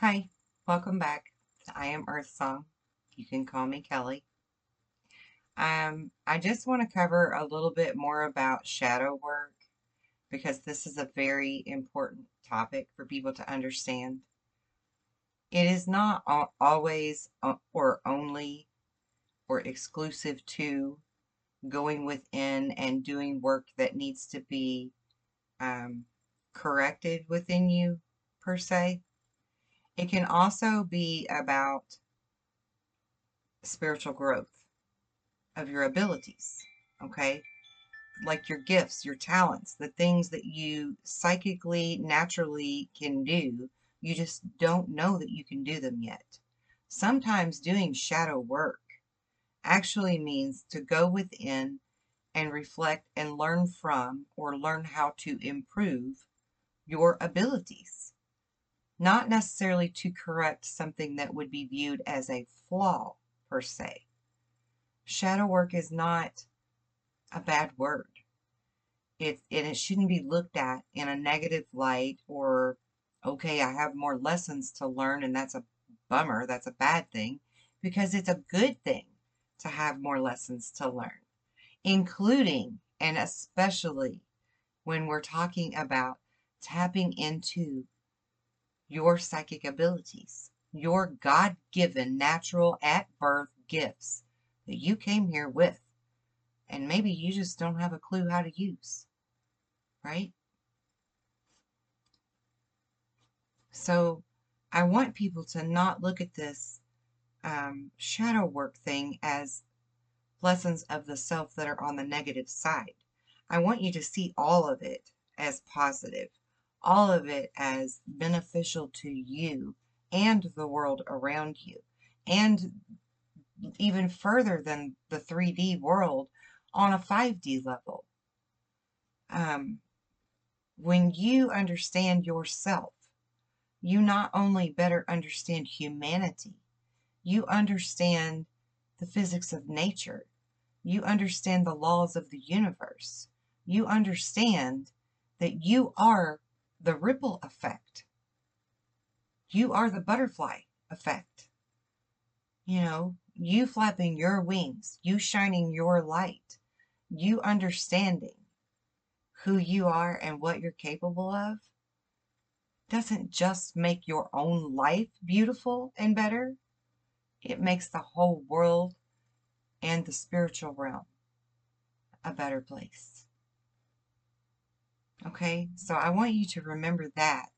Hi, welcome back. To I am Earth Song. You can call me Kelly. Um, I just want to cover a little bit more about shadow work because this is a very important topic for people to understand. It is not always or only or exclusive to going within and doing work that needs to be um, corrected within you, per se. It can also be about spiritual growth of your abilities, okay? Like your gifts, your talents, the things that you psychically, naturally can do. You just don't know that you can do them yet. Sometimes doing shadow work actually means to go within and reflect and learn from or learn how to improve your abilities. Not necessarily to correct something that would be viewed as a flaw per se. Shadow work is not a bad word. It, and it shouldn't be looked at in a negative light or, okay, I have more lessons to learn and that's a bummer, that's a bad thing, because it's a good thing to have more lessons to learn, including and especially when we're talking about tapping into your psychic abilities, your God given natural at birth gifts that you came here with. And maybe you just don't have a clue how to use, right? So I want people to not look at this um, shadow work thing as lessons of the self that are on the negative side. I want you to see all of it as positive, all of it as beneficial to you and the world around you, and even further than the 3D world on a 5D level. Um, when you understand yourself, you not only better understand humanity, you understand the physics of nature. You understand the laws of the universe. You understand that you are the ripple effect. You are the butterfly effect. You know, you flapping your wings, you shining your light, you understanding who you are and what you're capable of doesn't just make your own life beautiful and better, it makes the whole world and the spiritual realm a better place. Okay, so I want you to remember that.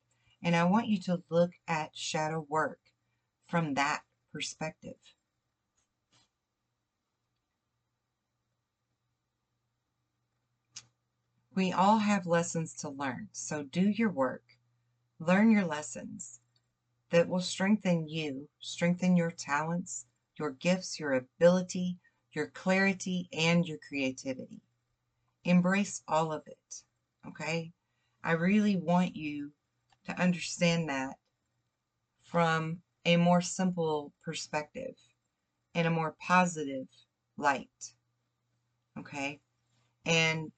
And I want you to look at shadow work from that perspective. We all have lessons to learn, so do your work. Learn your lessons that will strengthen you, strengthen your talents, your gifts, your ability, your clarity, and your creativity. Embrace all of it, okay? I really want you to understand that from a more simple perspective in a more positive light, okay? And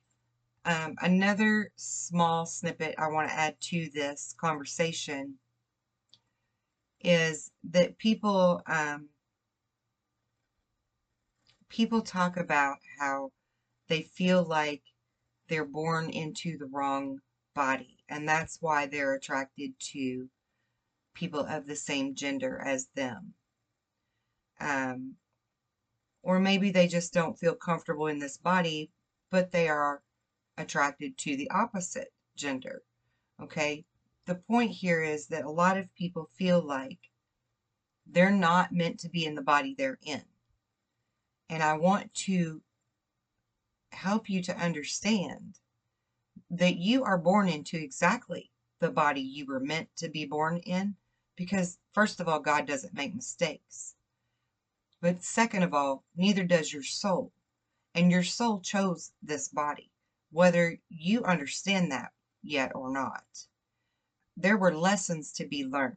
um, another small snippet I want to add to this conversation is that people um, people talk about how they feel like they're born into the wrong body. And that's why they're attracted to people of the same gender as them. Um, or maybe they just don't feel comfortable in this body but they are attracted to the opposite gender. Okay? The point here is that a lot of people feel like they're not meant to be in the body they're in. And I want to help you to understand that you are born into exactly the body you were meant to be born in because first of all God doesn't make mistakes. But second of all, neither does your soul. And your soul chose this body, whether you understand that yet or not there were lessons to be learned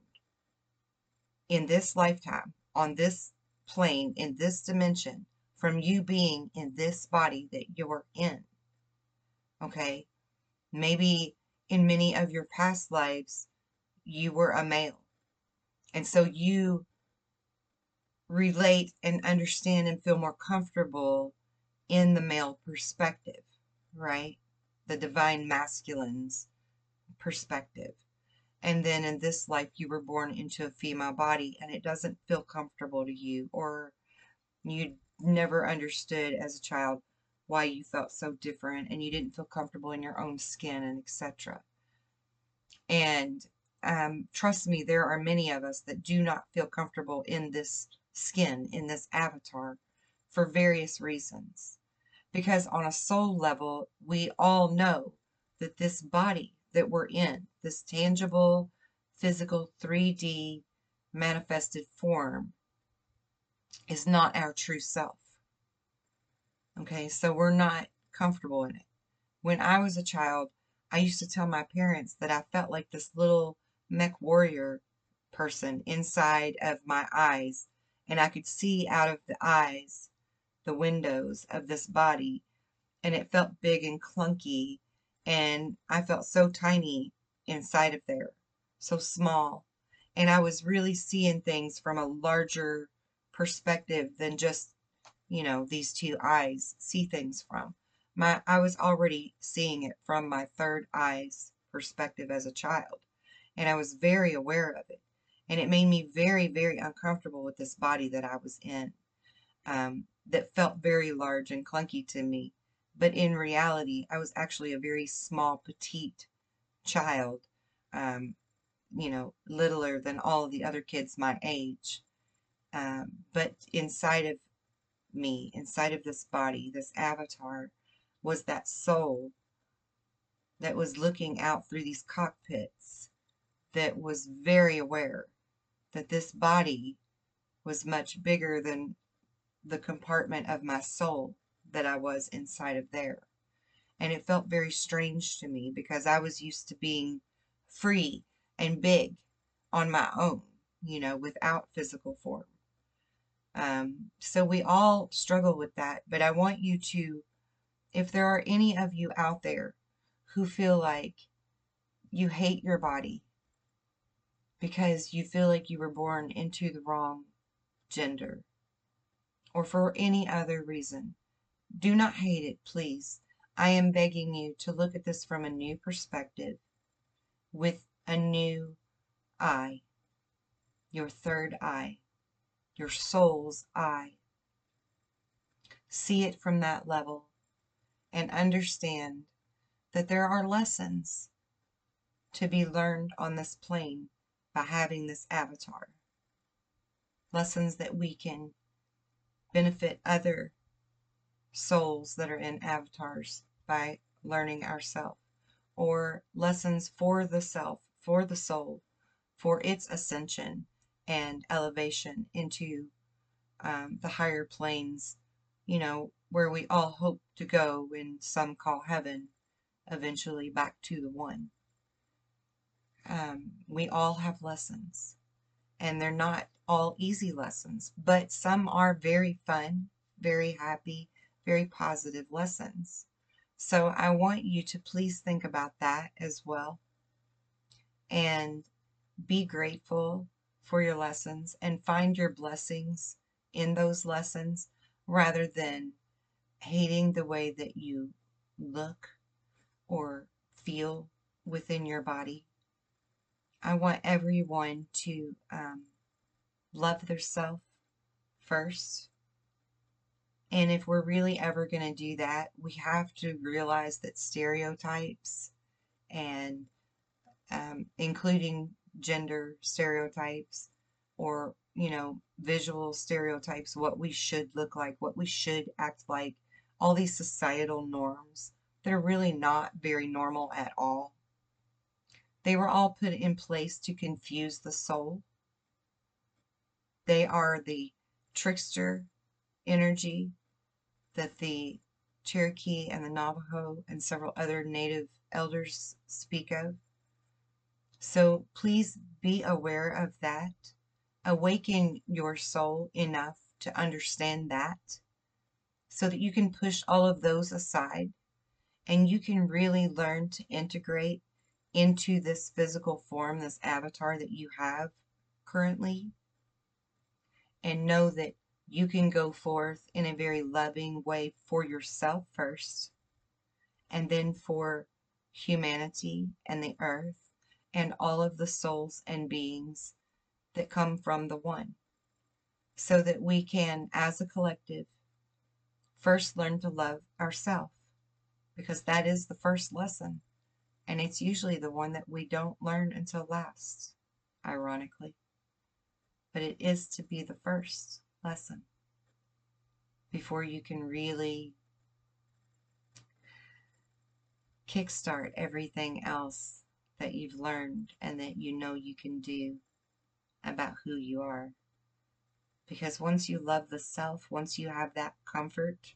in this lifetime, on this plane, in this dimension, from you being in this body that you're in. Okay? Maybe in many of your past lives, you were a male. And so you relate and understand and feel more comfortable in the male perspective, right? The divine masculine's perspective. And then in this life, you were born into a female body and it doesn't feel comfortable to you, or you never understood as a child why you felt so different and you didn't feel comfortable in your own skin and etc. And um, trust me, there are many of us that do not feel comfortable in this skin, in this avatar, for various reasons. Because on a soul level, we all know that this body that we're in, this tangible, physical, 3D manifested form, is not our true self. Okay, so we're not comfortable in it. When I was a child, I used to tell my parents that I felt like this little mech warrior person inside of my eyes, and I could see out of the eyes the windows of this body, and it felt big and clunky, and I felt so tiny inside of there, so small, and I was really seeing things from a larger perspective than just you know, these two eyes see things from. My I was already seeing it from my third eye's perspective as a child, and I was very aware of it. And it made me very, very uncomfortable with this body that I was in, um, that felt very large and clunky to me. But in reality, I was actually a very small, petite child, um, you know, littler than all the other kids my age. Um, but inside of me inside of this body, this avatar, was that soul that was looking out through these cockpits, that was very aware that this body was much bigger than the compartment of my soul that I was inside of there. And it felt very strange to me because I was used to being free and big on my own, you know, without physical form. Um, so we all struggle with that. But I want you to, if there are any of you out there who feel like you hate your body because you feel like you were born into the wrong gender or for any other reason, do not hate it, please. I am begging you to look at this from a new perspective with a new eye, your third eye your soul's eye. See it from that level and understand that there are lessons to be learned on this plane by having this avatar. Lessons that we can benefit other souls that are in avatars by learning ourselves, or lessons for the self, for the soul, for its ascension and elevation into um, the higher planes, you know, where we all hope to go and some call heaven, eventually back to the one. Um, we all have lessons, and they're not all easy lessons, but some are very fun, very happy, very positive lessons. So I want you to please think about that as well and be grateful for your lessons and find your blessings in those lessons rather than hating the way that you look or feel within your body. I want everyone to um, love their self first. And if we're really ever going to do that, we have to realize that stereotypes and um, including gender stereotypes or, you know, visual stereotypes, what we should look like, what we should act like, all these societal norms that are really not very normal at all. They were all put in place to confuse the soul. They are the trickster energy that the Cherokee and the Navajo and several other native elders speak of. So please be aware of that. Awaken your soul enough to understand that so that you can push all of those aside and you can really learn to integrate into this physical form, this avatar that you have currently and know that you can go forth in a very loving way for yourself first and then for humanity and the earth and all of the souls and beings that come from the one so that we can as a collective first learn to love ourselves because that is the first lesson and it's usually the one that we don't learn until last ironically. But it is to be the first lesson before you can really kickstart everything else that you've learned and that you know you can do about who you are. Because once you love the self, once you have that comfort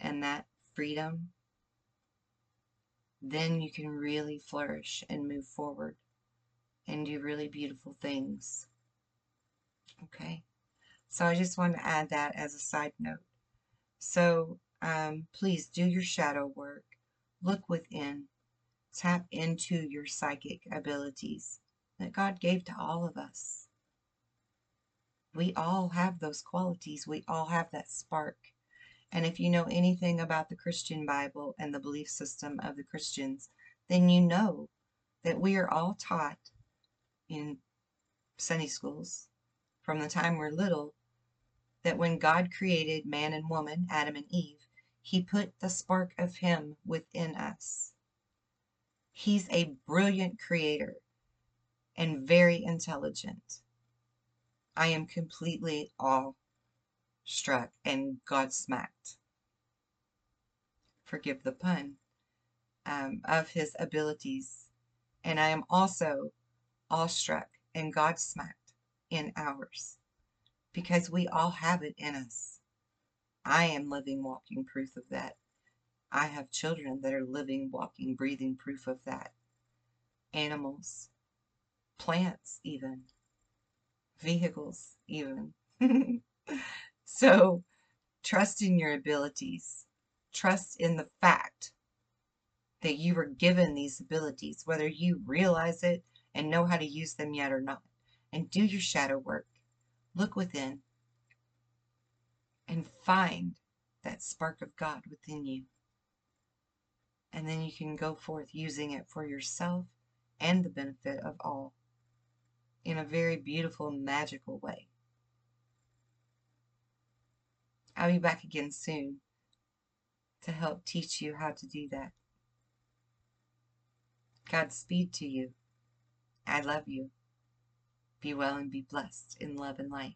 and that freedom, then you can really flourish and move forward and do really beautiful things. Okay, so I just want to add that as a side note. So um, please do your shadow work, look within, tap into your psychic abilities that God gave to all of us. We all have those qualities, we all have that spark. And if you know anything about the Christian Bible and the belief system of the Christians, then you know that we are all taught in Sunday schools from the time we're little that when God created man and woman, Adam and Eve, he put the spark of him within us. He's a brilliant creator and very intelligent. I am completely awe-struck and God-smacked. Forgive the pun. Um, of his abilities. And I am also awestruck and God-smacked in ours because we all have it in us. I am living, walking proof of that. I have children that are living, walking, breathing proof of that. Animals, plants, even, vehicles, even. so, trust in your abilities. Trust in the fact that you were given these abilities, whether you realize it and know how to use them yet or not and do your shadow work. Look within and find that spark of God within you. And then you can go forth using it for yourself and the benefit of all in a very beautiful, magical way. I'll be back again soon to help teach you how to do that. Godspeed to you. I love you. Be well and be blessed in love and light.